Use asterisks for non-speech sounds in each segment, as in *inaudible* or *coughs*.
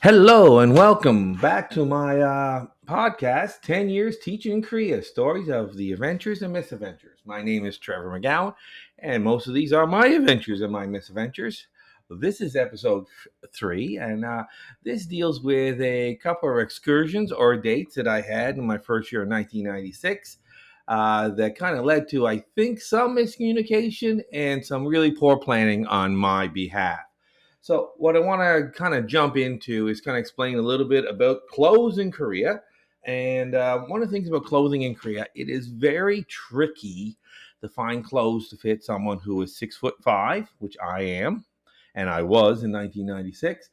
Hello and welcome back to my uh, podcast, 10 Years Teaching in Korea Stories of the Adventures and Misadventures. My name is Trevor McGowan, and most of these are my adventures and my misadventures. This is episode three, and uh, this deals with a couple of excursions or dates that I had in my first year of 1996 uh, that kind of led to, I think, some miscommunication and some really poor planning on my behalf. So, what I want to kind of jump into is kind of explain a little bit about clothes in Korea. And uh, one of the things about clothing in Korea, it is very tricky to find clothes to fit someone who is six foot five, which I am, and I was in 1996.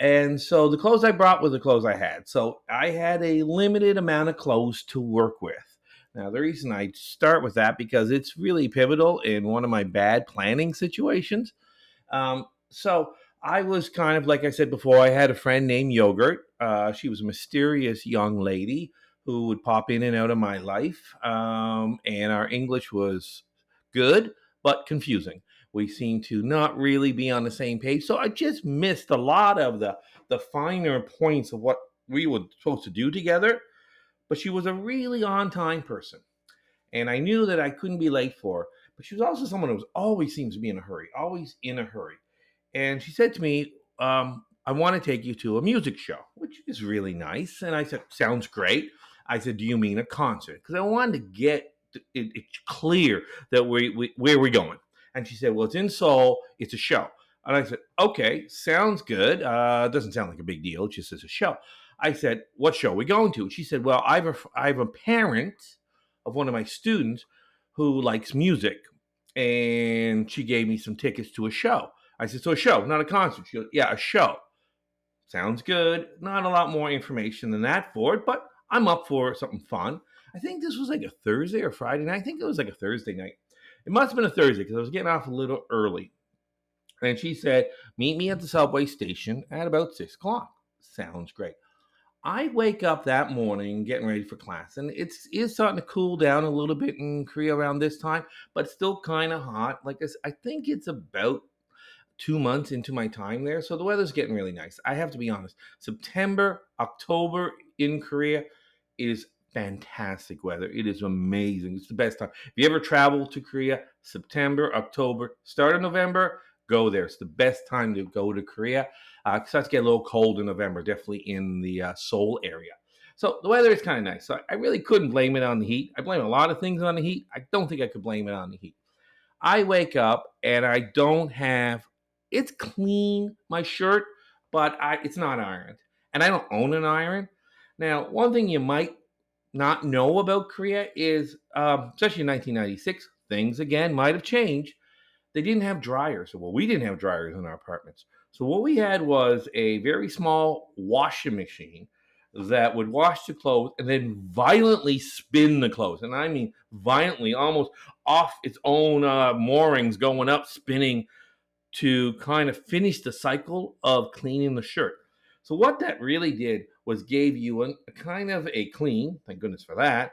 And so the clothes I brought were the clothes I had. So I had a limited amount of clothes to work with. Now, the reason I start with that because it's really pivotal in one of my bad planning situations. Um, so I was kind of like I said before. I had a friend named Yogurt. Uh, she was a mysterious young lady who would pop in and out of my life, um, and our English was good but confusing. We seemed to not really be on the same page, so I just missed a lot of the the finer points of what we were supposed to do together. But she was a really on time person, and I knew that I couldn't be late for her. But she was also someone who was always seems to be in a hurry, always in a hurry and she said to me, um, I want to take you to a music show, which is really nice. And I said, Sounds great. I said, Do you mean a concert? Because I wanted to get it, it clear that we, we where we're going. And she said, Well, it's in Seoul, it's a show. And I said, Okay, sounds good. Uh, doesn't sound like a big deal, it just is a show. I said, What show are we going to? She said, Well, I have a, I have a parent of one of my students who likes music. And she gave me some tickets to a show. I said, so a show, not a concert. She goes, yeah, a show. Sounds good. Not a lot more information than that for it, but I'm up for something fun. I think this was like a Thursday or Friday night. I think it was like a Thursday night. It must have been a Thursday because I was getting off a little early. And she said, meet me at the subway station at about six o'clock. Sounds great. I wake up that morning getting ready for class, and it's is starting to cool down a little bit in Korea around this time, but still kind of hot. Like I, I think it's about two months into my time there. So the weather's getting really nice. I have to be honest. September, October in Korea is fantastic weather. It is amazing. It's the best time. If you ever travel to Korea, September, October, start of November, go there. It's the best time to go to Korea. Uh, it starts to get a little cold in November, definitely in the uh, Seoul area. So the weather is kind of nice. So I really couldn't blame it on the heat. I blame a lot of things on the heat. I don't think I could blame it on the heat. I wake up and I don't have it's clean, my shirt, but I, it's not ironed. And I don't own an iron. Now, one thing you might not know about Korea is, um, especially in 1996, things again might have changed. They didn't have dryers. Well, we didn't have dryers in our apartments. So what we had was a very small washing machine that would wash the clothes and then violently spin the clothes. And I mean violently, almost off its own uh, moorings, going up, spinning to kind of finish the cycle of cleaning the shirt. So what that really did was gave you a, a kind of a clean, thank goodness for that,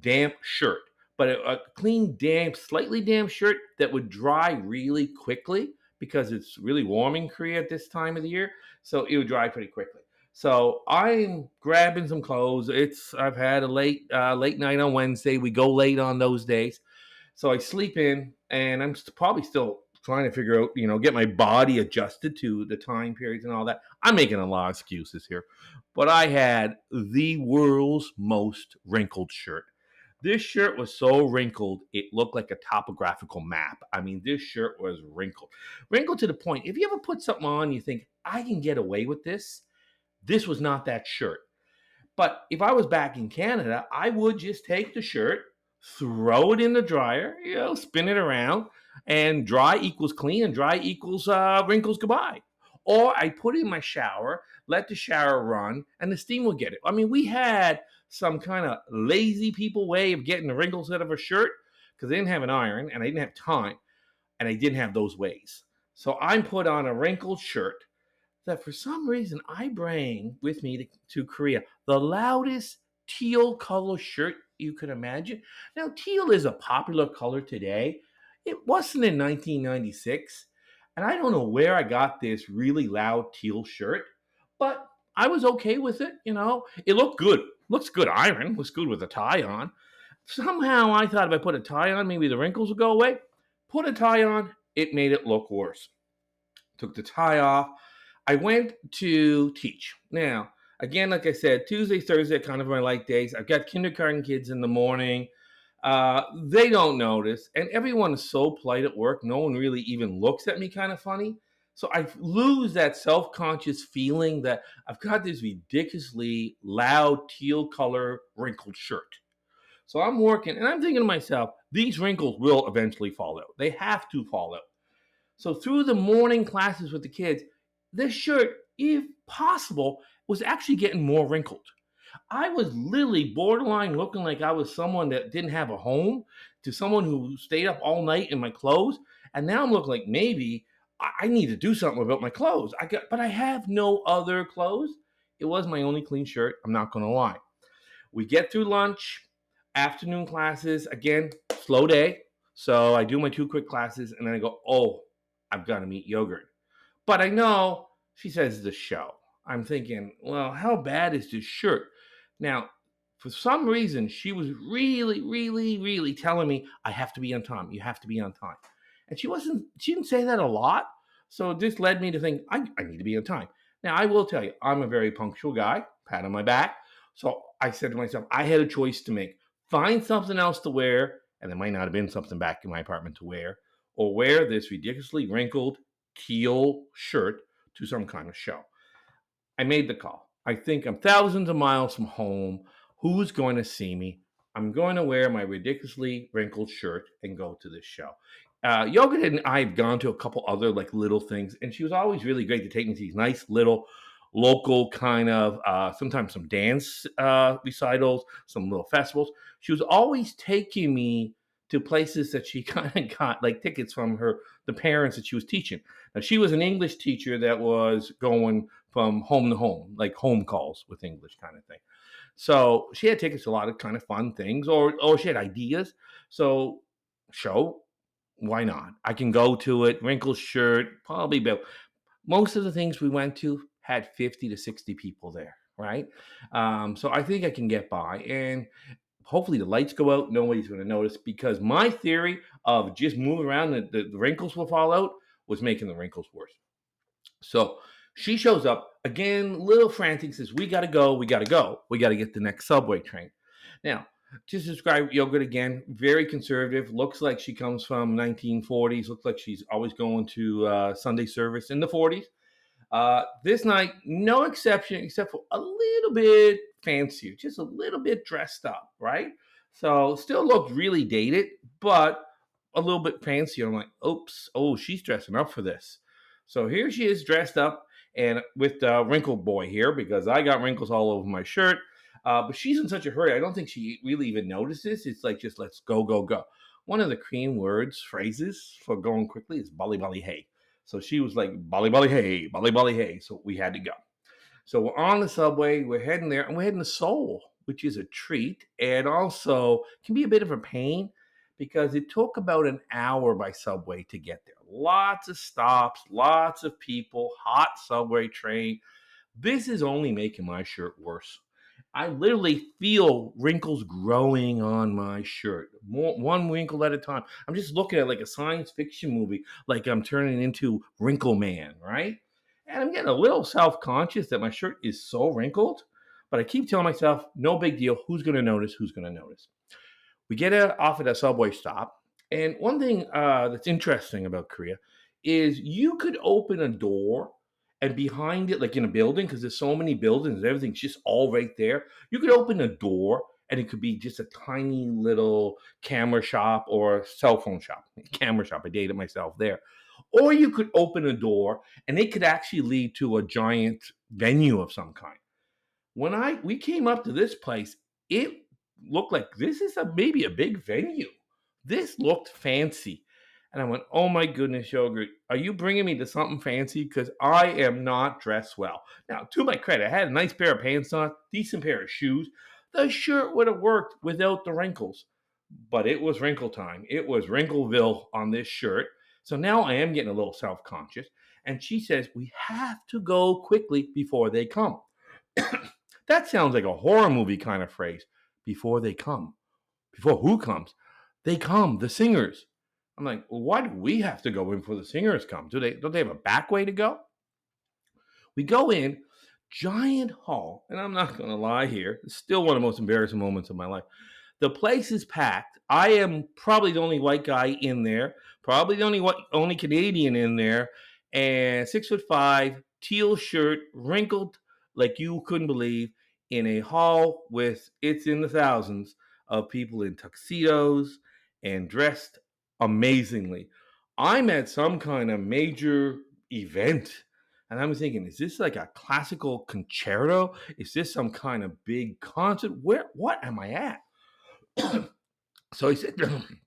damp shirt. But a, a clean, damp, slightly damp shirt that would dry really quickly because it's really warm in Korea at this time of the year. So it would dry pretty quickly. So I'm grabbing some clothes. It's I've had a late uh, late night on Wednesday. We go late on those days. So I sleep in, and I'm probably still trying to figure out, you know, get my body adjusted to the time periods and all that. I'm making a lot of excuses here, but I had the world's most wrinkled shirt. This shirt was so wrinkled, it looked like a topographical map. I mean, this shirt was wrinkled. Wrinkled to the point, if you ever put something on, you think, I can get away with this, this was not that shirt. But if I was back in Canada, I would just take the shirt, throw it in the dryer, you know, spin it around, and dry equals clean and dry equals uh, wrinkles goodbye. Or I put it in my shower, let the shower run, and the steam will get it. I mean, we had some kind of lazy people way of getting the wrinkles out of a shirt because they didn't have an iron and I didn't have time and I didn't have those ways. So I'm put on a wrinkled shirt that for some reason I bring with me to, to Korea the loudest teal color shirt you could imagine. Now, teal is a popular color today, it wasn't in 1996. And I don't know where I got this really loud teal shirt, but I was okay with it. You know, it looked good. Looks good iron. Looks good with a tie on. Somehow I thought if I put a tie on, maybe the wrinkles would go away. Put a tie on, it made it look worse. Took the tie off. I went to teach. Now, again, like I said, Tuesday, Thursday kind of my light days. I've got kindergarten kids in the morning. Uh, they don't notice, and everyone is so polite at work. No one really even looks at me kind of funny. So I lose that self conscious feeling that I've got this ridiculously loud teal color wrinkled shirt. So I'm working and I'm thinking to myself, these wrinkles will eventually fall out. They have to fall out. So through the morning classes with the kids, this shirt, if possible, was actually getting more wrinkled. I was literally borderline looking like I was someone that didn't have a home to someone who stayed up all night in my clothes. And now I'm looking like maybe I need to do something about my clothes. I got, but I have no other clothes. It was my only clean shirt. I'm not going to lie. We get through lunch, afternoon classes. Again, slow day. So I do my two quick classes and then I go, oh, I've got to meet yogurt. But I know she says the show. I'm thinking, well, how bad is this shirt? Now, for some reason, she was really, really, really telling me I have to be on time. You have to be on time. And she wasn't, she didn't say that a lot. So this led me to think, I, I need to be on time. Now, I will tell you, I'm a very punctual guy, pat on my back. So I said to myself, I had a choice to make find something else to wear, and there might not have been something back in my apartment to wear, or wear this ridiculously wrinkled teal shirt to some kind of show. I made the call. I think I'm thousands of miles from home. Who's going to see me? I'm going to wear my ridiculously wrinkled shirt and go to this show uh, Yoga and I have gone to a couple other like little things, and she was always really great to take me to these nice little local kind of uh, sometimes some dance uh, recitals, some little festivals. She was always taking me to places that she *laughs* kind of got like tickets from her the parents that she was teaching. Now she was an English teacher that was going from home to home, like home calls with English kind of thing. So she had tickets to a lot of kind of fun things, or or she had ideas. So show why not? I can go to it, wrinkled shirt, probably about most of the things we went to had 50 to 60 people there, right? Um, so I think I can get by. And hopefully the lights go out, nobody's going to notice because my theory of just moving around, the, the, the wrinkles will fall out, was making the wrinkles worse. So she shows up again, little frantic, says, We got to go, we got to go, we got to get the next subway train. Now, to describe yogurt again, very conservative. Looks like she comes from 1940s. Looks like she's always going to uh, Sunday service in the 40s. Uh, this night, no exception except for a little bit fancier, just a little bit dressed up, right? So still looked really dated, but a little bit fancier. I'm like, oops, oh, she's dressing up for this. So here she is dressed up and with the wrinkle boy here because I got wrinkles all over my shirt. Uh, but she's in such a hurry. I don't think she really even notices. It's like just let's go, go, go. One of the Korean words, phrases for going quickly is bally, bally, hey. So she was like, bally, bally, hey, bally, bally, hey. So we had to go. So we're on the subway, we're heading there, and we're heading to Seoul, which is a treat and also can be a bit of a pain because it took about an hour by subway to get there. Lots of stops, lots of people, hot subway train. This is only making my shirt worse. I literally feel wrinkles growing on my shirt, More, one wrinkle at a time. I'm just looking at like a science fiction movie, like I'm turning into Wrinkle Man, right? And I'm getting a little self conscious that my shirt is so wrinkled, but I keep telling myself, no big deal. Who's going to notice? Who's going to notice? We get off at a subway stop. And one thing uh, that's interesting about Korea is you could open a door and behind it, like in a building, because there's so many buildings, everything's just all right there. You could open a door and it could be just a tiny little camera shop or cell phone shop. *laughs* Camera shop, I dated myself there. Or you could open a door and it could actually lead to a giant venue of some kind. When I we came up to this place, it looked like this is a maybe a big venue. This looked fancy. And I went, oh my goodness, yogurt, are you bringing me to something fancy? Because I am not dressed well. Now, to my credit, I had a nice pair of pants on, decent pair of shoes. The shirt would have worked without the wrinkles, but it was wrinkle time. It was Wrinkleville on this shirt. So now I am getting a little self conscious. And she says, we have to go quickly before they come. *coughs* that sounds like a horror movie kind of phrase. Before they come. Before who comes? They come, the singers. I'm like, well, why do we have to go in before the singers come? Do they don't they have a back way to go? We go in, giant hall, and I'm not gonna lie here, it's still one of the most embarrassing moments of my life. The place is packed. I am probably the only white guy in there, probably the only white, only Canadian in there, and six foot five, teal shirt, wrinkled like you couldn't believe, in a hall with it's in the thousands of people in tuxedos and dressed amazingly. I'm at some kind of major event. And I'm thinking, is this like a classical concerto? Is this some kind of big concert? Where what am I at? *clears throat* so I sit down. *clears throat*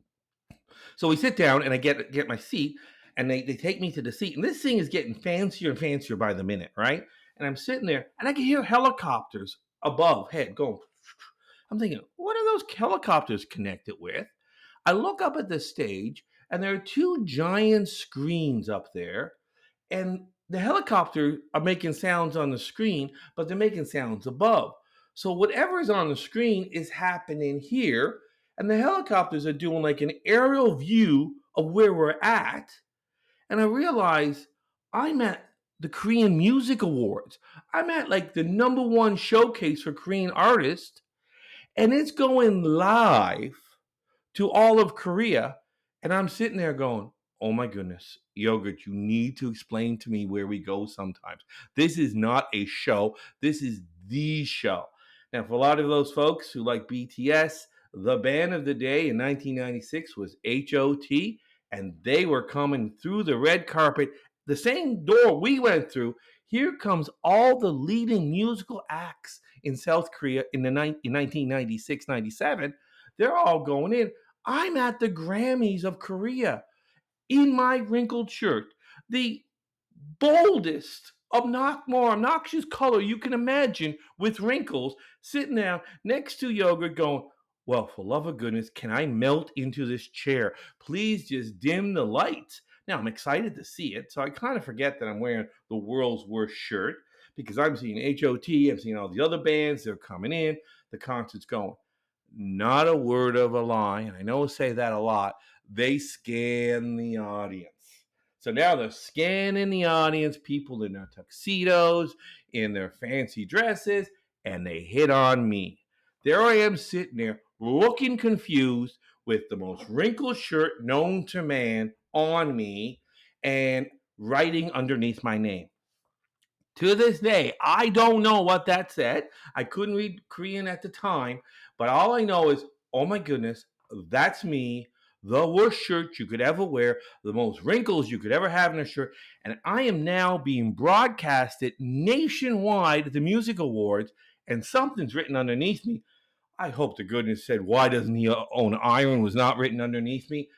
So we sit down and I get get my seat and they, they take me to the seat. And this thing is getting fancier and fancier by the minute, right? And I'm sitting there and I can hear helicopters above head going. I'm thinking, what are those helicopters connected with? I look up at the stage and there are two giant screens up there. And the helicopter are making sounds on the screen, but they're making sounds above. So whatever is on the screen is happening here, and the helicopters are doing like an aerial view of where we're at. And I realize I'm at the Korean Music Awards. I'm at like the number one showcase for Korean artists, and it's going live to all of Korea. And I'm sitting there going, oh my goodness, yogurt, you need to explain to me where we go sometimes. This is not a show, this is the show. Now, for a lot of those folks who like BTS, the band of the day in 1996 was HOT, and they were coming through the red carpet, the same door we went through. Here comes all the leading musical acts in South Korea in the in 1996 97. They're all going in. I'm at the Grammys of Korea in my wrinkled shirt, the boldest, obnox- more obnoxious color you can imagine with wrinkles, sitting down next to yogurt going, well, for love of goodness, can I melt into this chair? Please just dim the lights. Now, I'm excited to see it, so I kind of forget that I'm wearing the world's worst shirt because I'm seeing HOT, I'm seeing all the other bands, they're coming in, the concert's going. Not a word of a lie, and I know I say that a lot, they scan the audience. So now they're scanning the audience, people in their tuxedos, in their fancy dresses, and they hit on me. There I am sitting there looking confused with the most wrinkled shirt known to man on me and writing underneath my name. To this day, I don't know what that said. I couldn't read Korean at the time, but all I know is, oh my goodness, that's me the worst shirt you could ever wear, the most wrinkles you could ever have in a shirt. And I am now being broadcasted nationwide at the Music Awards, and something's written underneath me. I hope the goodness said, Why doesn't he uh, own iron? was not written underneath me.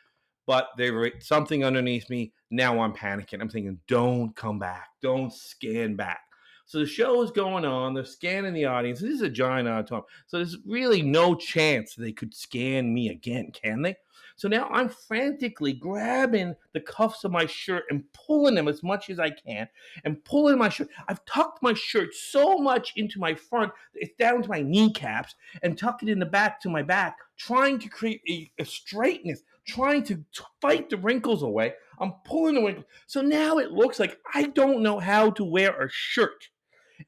But they wrote something underneath me. Now I'm panicking. I'm thinking, Don't come back. Don't scan back. So the show is going on. They're scanning the audience. This is a giant auditorium. So there's really no chance they could scan me again, can they? So now I'm frantically grabbing the cuffs of my shirt and pulling them as much as I can and pulling my shirt. I've tucked my shirt so much into my front, it's down to my kneecaps, and tuck it in the back to my back, trying to create a, a straightness, trying to fight the wrinkles away. I'm pulling the wrinkles. So now it looks like I don't know how to wear a shirt.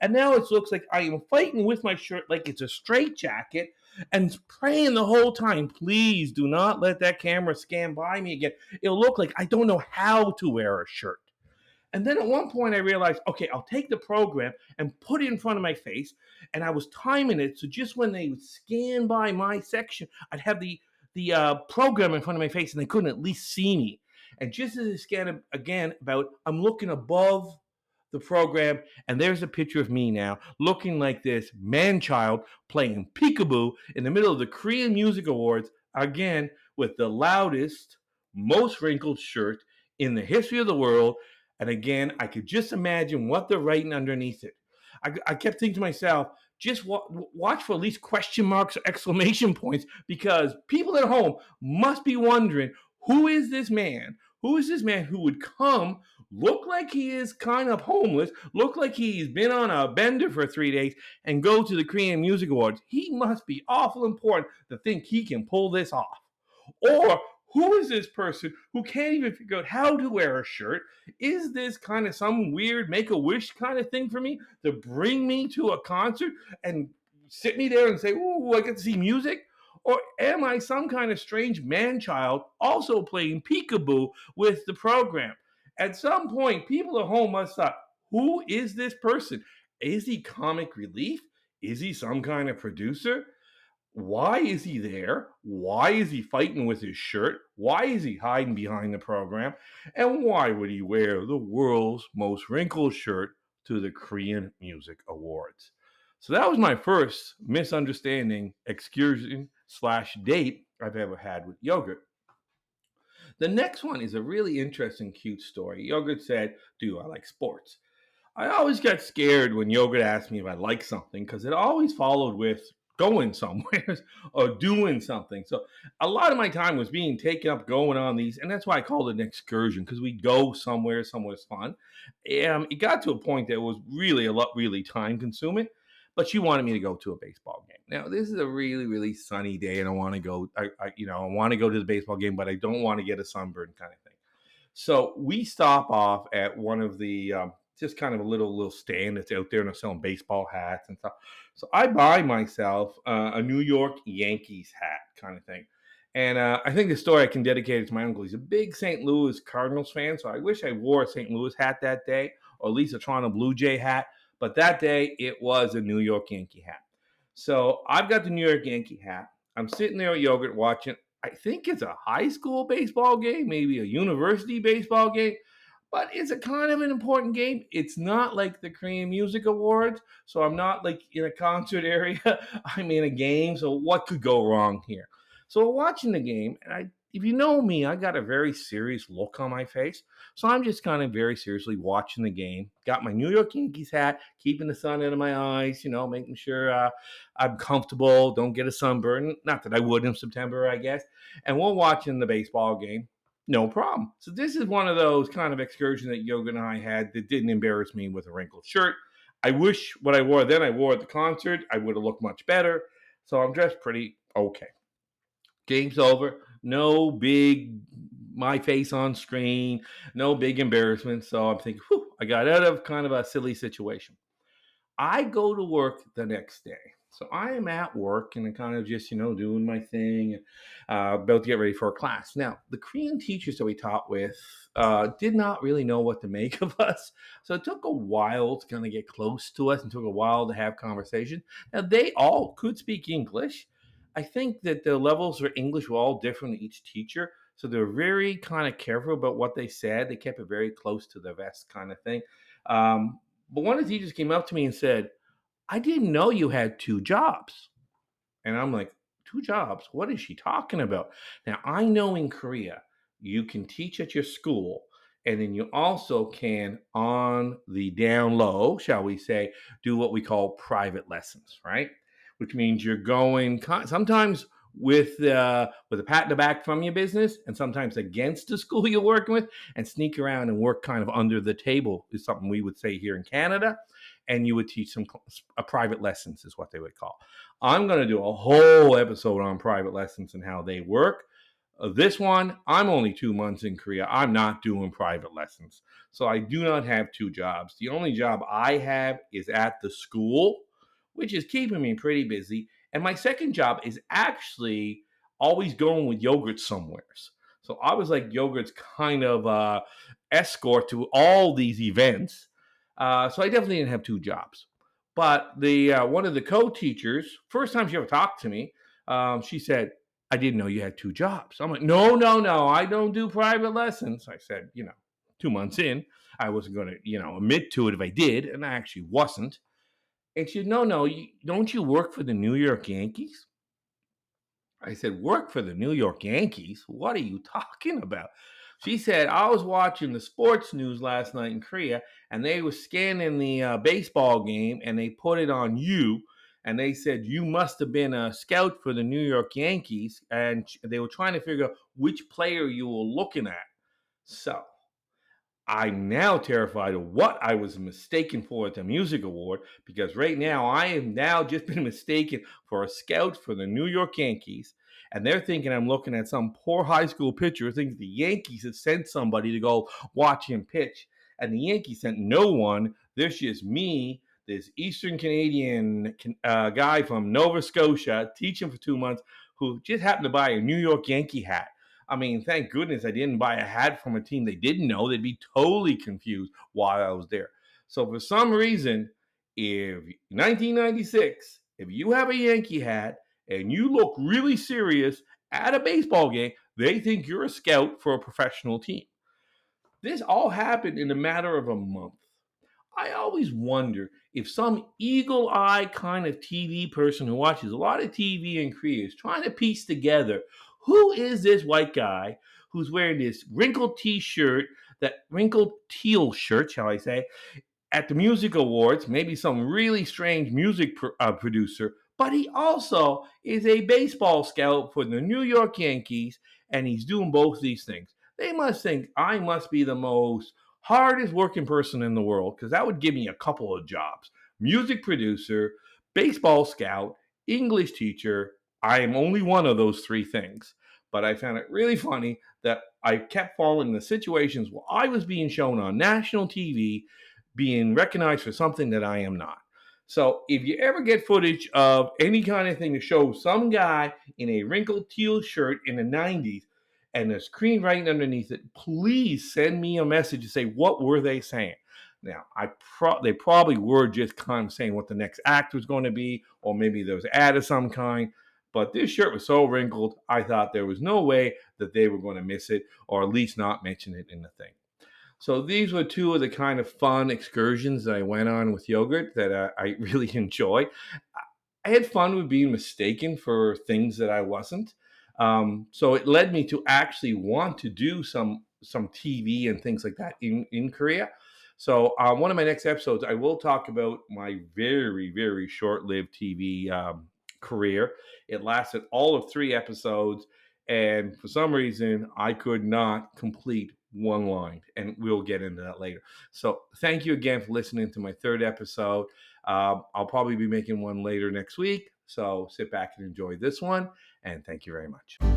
And now it looks like I am fighting with my shirt like it's a straight jacket and praying the whole time, please do not let that camera scan by me again. It'll look like I don't know how to wear a shirt. And then at one point I realized, okay, I'll take the program and put it in front of my face. And I was timing it so just when they would scan by my section, I'd have the the uh, program in front of my face and they couldn't at least see me. And just as they scan again, about I'm looking above the program, and there's a picture of me now looking like this man child playing peekaboo in the middle of the Korean Music Awards, again with the loudest, most wrinkled shirt in the history of the world. And again, I could just imagine what they're writing underneath it. I, I kept thinking to myself, just wa- watch for at least question marks or exclamation *laughs* points because people at home must be wondering who is this man? Who is this man who would come look like he is kind of homeless, look like he's been on a bender for three days, and go to the Korean Music Awards. He must be awful important to think he can pull this off. Or who is this person who can't even figure out how to wear a shirt? Is this kind of some weird make a wish kind of thing for me to bring me to a concert and sit me there and say, Oh, I get to see music? Or am I some kind of strange man child also playing peekaboo with the program? At some point, people at home must thought, who is this person? Is he comic relief? Is he some kind of producer? Why is he there? Why is he fighting with his shirt? Why is he hiding behind the program? And why would he wear the world's most wrinkled shirt to the Korean Music Awards? So that was my first misunderstanding, excursion slash date I've ever had with yogurt. The next one is a really interesting, cute story. Yogurt said, Do I like sports? I always get scared when Yogurt asked me if I like something because it always followed with going somewhere *laughs* or doing something. So a lot of my time was being taken up going on these, and that's why I called it an excursion because we go somewhere, somewhere's fun. And it got to a point that was really a lot, really time consuming but she wanted me to go to a baseball game. Now, this is a really, really sunny day, and I want to go. I, I you know, I want to go to the baseball game, but I don't want to get a sunburn kind of thing. So we stop off at one of the um, just kind of a little little stand that's out there, and they're selling baseball hats and stuff. So I buy myself uh, a New York Yankees hat, kind of thing. And uh, I think the story I can dedicate it to my uncle. He's a big St. Louis Cardinals fan, so I wish I wore a St. Louis hat that day, or at least a Toronto Blue Jay hat. But that day, it was a New York Yankee hat. So I've got the New York Yankee hat. I'm sitting there at yogurt watching. I think it's a high school baseball game, maybe a university baseball game, but it's a kind of an important game. It's not like the Korean Music Awards, so I'm not like in a concert *laughs* area. I'm in a game, so what could go wrong here? So watching the game, and I if you know me, I got a very serious look on my face. So I'm just kind of very seriously watching the game. Got my New York Yankees hat, keeping the sun out of my eyes, you know, making sure uh, I'm comfortable, don't get a sunburn. Not that I would in September, I guess. And we're watching the baseball game. No problem. So this is one of those kind of excursions that Yoga and I had that didn't embarrass me with a wrinkled shirt. I wish what I wore then I wore at the concert. I would have looked much better. So I'm dressed pretty okay. Game's over no big my face on screen, no big embarrassment. So I'm thinking, whew, I got out of kind of a silly situation. I go to work the next day. So I am at work and I'm kind of just, you know, doing my thing, uh, about to get ready for a class. Now, the Korean teachers that we taught with uh, did not really know what to make *laughs* of us. So it took a while to kind of get close to us and took a while to have conversation. Now, they all could speak English, I think that the levels of English were all different in each teacher. So they're very kind of careful about what they said. They kept it very close to the vest kind of thing. Um, but one of the teachers came up to me and said, I didn't know you had two jobs. And I'm like, two jobs? What is she talking about? Now, I know in Korea, you can teach at your school, and then you also can, on the down low, shall we say, do what we call private lessons, right? which means you're going sometimes with uh, with a pat in the back from your business, and sometimes against the *laughs* school you're working with, and sneak around and work kind of under the table is something we would say here in Canada. And you would teach some a private lessons is what they would call. I'm going to do a whole episode on private lessons and how they work. Uh, this one, I'm only two months in Korea. I'm not doing private lessons. So I do not have two jobs. The only job I have is at the school which is keeping me pretty busy. And my second job is actually always going with yogurt somewheres. So I was like yogurt's kind of uh, escort to all these events. Uh, so I definitely didn't have two jobs. But the uh, one of the co-teachers, first time she ever talked to me, um, she said, "I didn't know you had two jobs." I'm like, "No, no, no, I don't do private lessons." I said, "You know, two months in, I wasn't going to, you know, admit to it if I did, and I actually wasn't." And she said, No, no, you, don't you work for the New York Yankees? I said, Work for the New York Yankees? What are you talking about? She said, I was watching the sports news last night in Korea and they were scanning the uh, baseball game and they put it on you. And they said, You must have been a scout for the New York Yankees. And they were trying to figure out which player you were looking at. So I'm now terrified of what I was mistaken for at the music award because right now I am now just *laughs* been mistaken for a scout for the New York Yankees. And they're thinking I'm looking at some poor high school pitcher who thinks the Yankees have sent somebody to go watch him pitch. And the Yankees sent no one. There's just me, this Eastern Canadian uh, guy from Nova Scotia, teaching for two months, who just happened to buy a New York Yankee hat. I mean, thank goodness I didn't buy a hat from a team they didn't know. They'd be totally confused while I was there. So for some reason, if 1996, if you have a Yankee hat and you look really serious at a baseball game, they think you're a scout for a professional team. This all happened in a matter of a month. I always wonder if some eagle eye kind of TV person who watches a lot of TV Korea is trying to piece together who is this white guy who's wearing this wrinkled t-shirt, that wrinkled teal shirt, shall I say, at the music awards, maybe some really strange music pro- uh, producer, but he also is a baseball scout for the New York Yankees, and he's doing both these things. They must think I must be the most hardest working person in the world because that would give me a couple of jobs music producer, baseball scout, English teacher, I am only one of those three things. But I found it really funny that I kept falling into situations where I was being shown on national TV, being recognized for something that I am not. So if you ever get footage of any kind of thing to show some guy in a wrinkled teal shirt in the 90s and a screen right underneath it, please send me a message to say what were they saying. Now, I pro- they probably were just kind of saying what the next act was going to be, or maybe there was ad of some kind. But this shirt was so wrinkled, I thought there was no way that they were going to miss it or at least not mention it in the thing. So these were two of the kind of fun excursions that I went on with yogurt that uh, I *laughs* really enjoy. I had fun with being mistaken for things that I wasn't. Um, so it led me to actually want to do some some TV and things like that in in Korea. So uh, one of my next episodes, I will talk about my very very short lived TV um, career. It lasted all of three episodes, and for some reason, I could not complete one line, and we'll get into that later. So, thank you again for listening to my third episode. Uh, I'll probably be making one later next week. So, sit back and enjoy this one, and thank you very much.